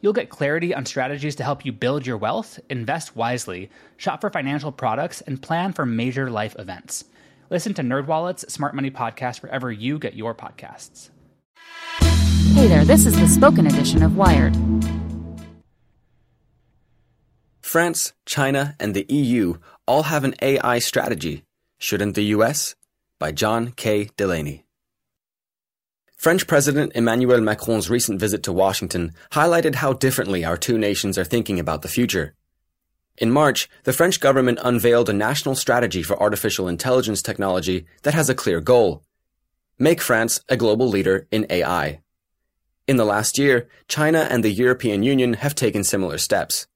You'll get clarity on strategies to help you build your wealth, invest wisely, shop for financial products, and plan for major life events. Listen to NerdWallet's Smart Money Podcast wherever you get your podcasts. Hey there, this is the spoken edition of Wired. France, China, and the EU all have an AI strategy. Shouldn't the US? By John K. Delaney. French President Emmanuel Macron's recent visit to Washington highlighted how differently our two nations are thinking about the future. In March, the French government unveiled a national strategy for artificial intelligence technology that has a clear goal make France a global leader in AI. In the last year, China and the European Union have taken similar steps.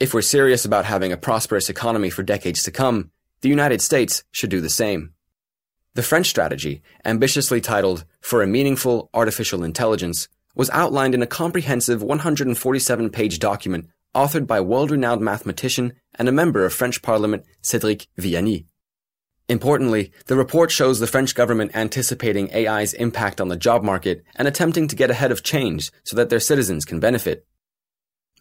If we're serious about having a prosperous economy for decades to come, the United States should do the same. The French strategy, ambitiously titled For a Meaningful Artificial Intelligence, was outlined in a comprehensive 147 page document authored by world renowned mathematician and a member of French Parliament Cédric Villani. Importantly, the report shows the French government anticipating AI's impact on the job market and attempting to get ahead of change so that their citizens can benefit.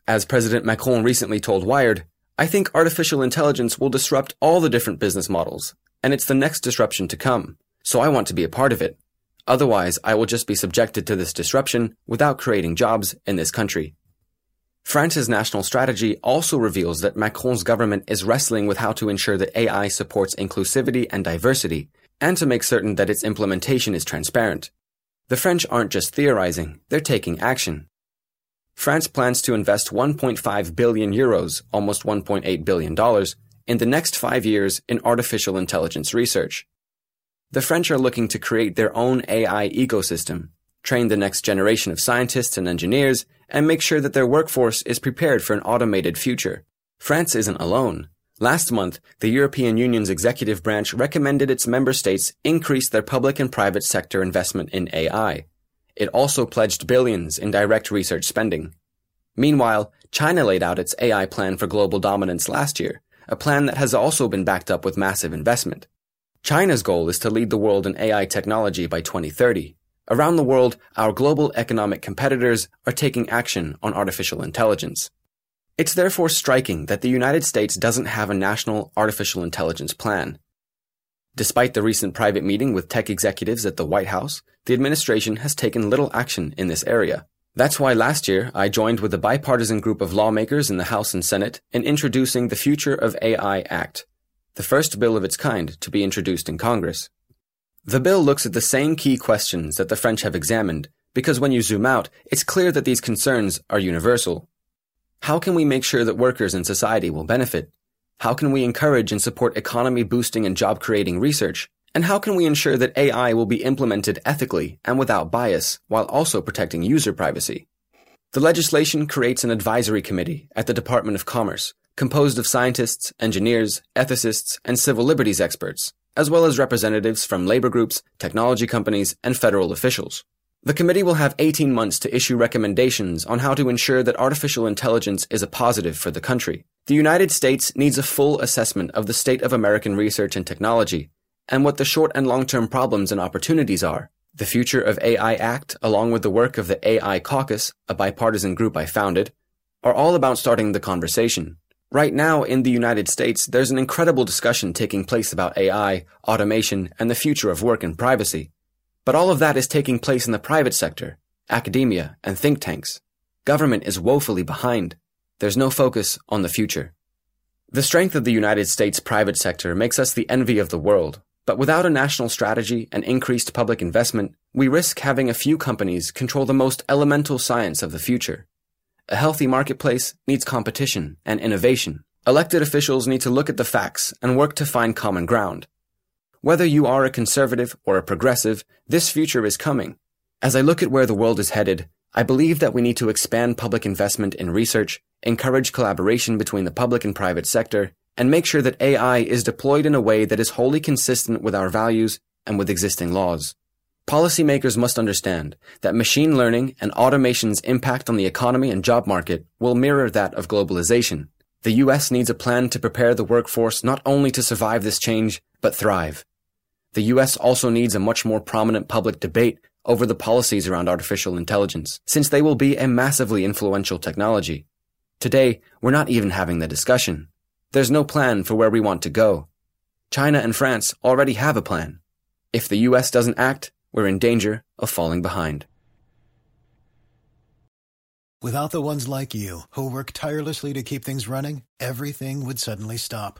As President Macron recently told Wired, I think artificial intelligence will disrupt all the different business models, and it's the next disruption to come, so I want to be a part of it. Otherwise, I will just be subjected to this disruption without creating jobs in this country. France's national strategy also reveals that Macron's government is wrestling with how to ensure that AI supports inclusivity and diversity, and to make certain that its implementation is transparent. The French aren't just theorizing, they're taking action. France plans to invest 1.5 billion euros, almost $1.8 billion, in the next five years in artificial intelligence research. The French are looking to create their own AI ecosystem, train the next generation of scientists and engineers, and make sure that their workforce is prepared for an automated future. France isn't alone. Last month, the European Union's executive branch recommended its member states increase their public and private sector investment in AI. It also pledged billions in direct research spending. Meanwhile, China laid out its AI plan for global dominance last year, a plan that has also been backed up with massive investment. China's goal is to lead the world in AI technology by 2030. Around the world, our global economic competitors are taking action on artificial intelligence. It's therefore striking that the United States doesn't have a national artificial intelligence plan. Despite the recent private meeting with tech executives at the White House, the administration has taken little action in this area. That's why last year I joined with a bipartisan group of lawmakers in the House and Senate in introducing the Future of AI Act, the first bill of its kind to be introduced in Congress. The bill looks at the same key questions that the French have examined, because when you zoom out, it's clear that these concerns are universal. How can we make sure that workers in society will benefit? How can we encourage and support economy boosting and job creating research? And how can we ensure that AI will be implemented ethically and without bias while also protecting user privacy? The legislation creates an advisory committee at the Department of Commerce composed of scientists, engineers, ethicists, and civil liberties experts, as well as representatives from labor groups, technology companies, and federal officials. The committee will have 18 months to issue recommendations on how to ensure that artificial intelligence is a positive for the country. The United States needs a full assessment of the state of American research and technology and what the short and long term problems and opportunities are. The Future of AI Act, along with the work of the AI Caucus, a bipartisan group I founded, are all about starting the conversation. Right now in the United States, there's an incredible discussion taking place about AI, automation, and the future of work and privacy. But all of that is taking place in the private sector, academia, and think tanks. Government is woefully behind. there's no focus on the future. The strength of the United States private sector makes us the envy of the world, but without a national strategy and increased public investment, we risk having a few companies control the most elemental science of the future. A healthy marketplace needs competition and innovation. Elected officials need to look at the facts and work to find common ground. Whether you are a conservative or a progressive, this future is coming. As I look at where the world is headed, I believe that we need to expand public investment in research, encourage collaboration between the public and private sector, and make sure that AI is deployed in a way that is wholly consistent with our values and with existing laws. Policymakers must understand that machine learning and automation's impact on the economy and job market will mirror that of globalization. The US needs a plan to prepare the workforce not only to survive this change, but thrive. The US also needs a much more prominent public debate over the policies around artificial intelligence, since they will be a massively influential technology. Today, we're not even having the discussion. There's no plan for where we want to go. China and France already have a plan. If the US doesn't act, we're in danger of falling behind. Without the ones like you, who work tirelessly to keep things running, everything would suddenly stop.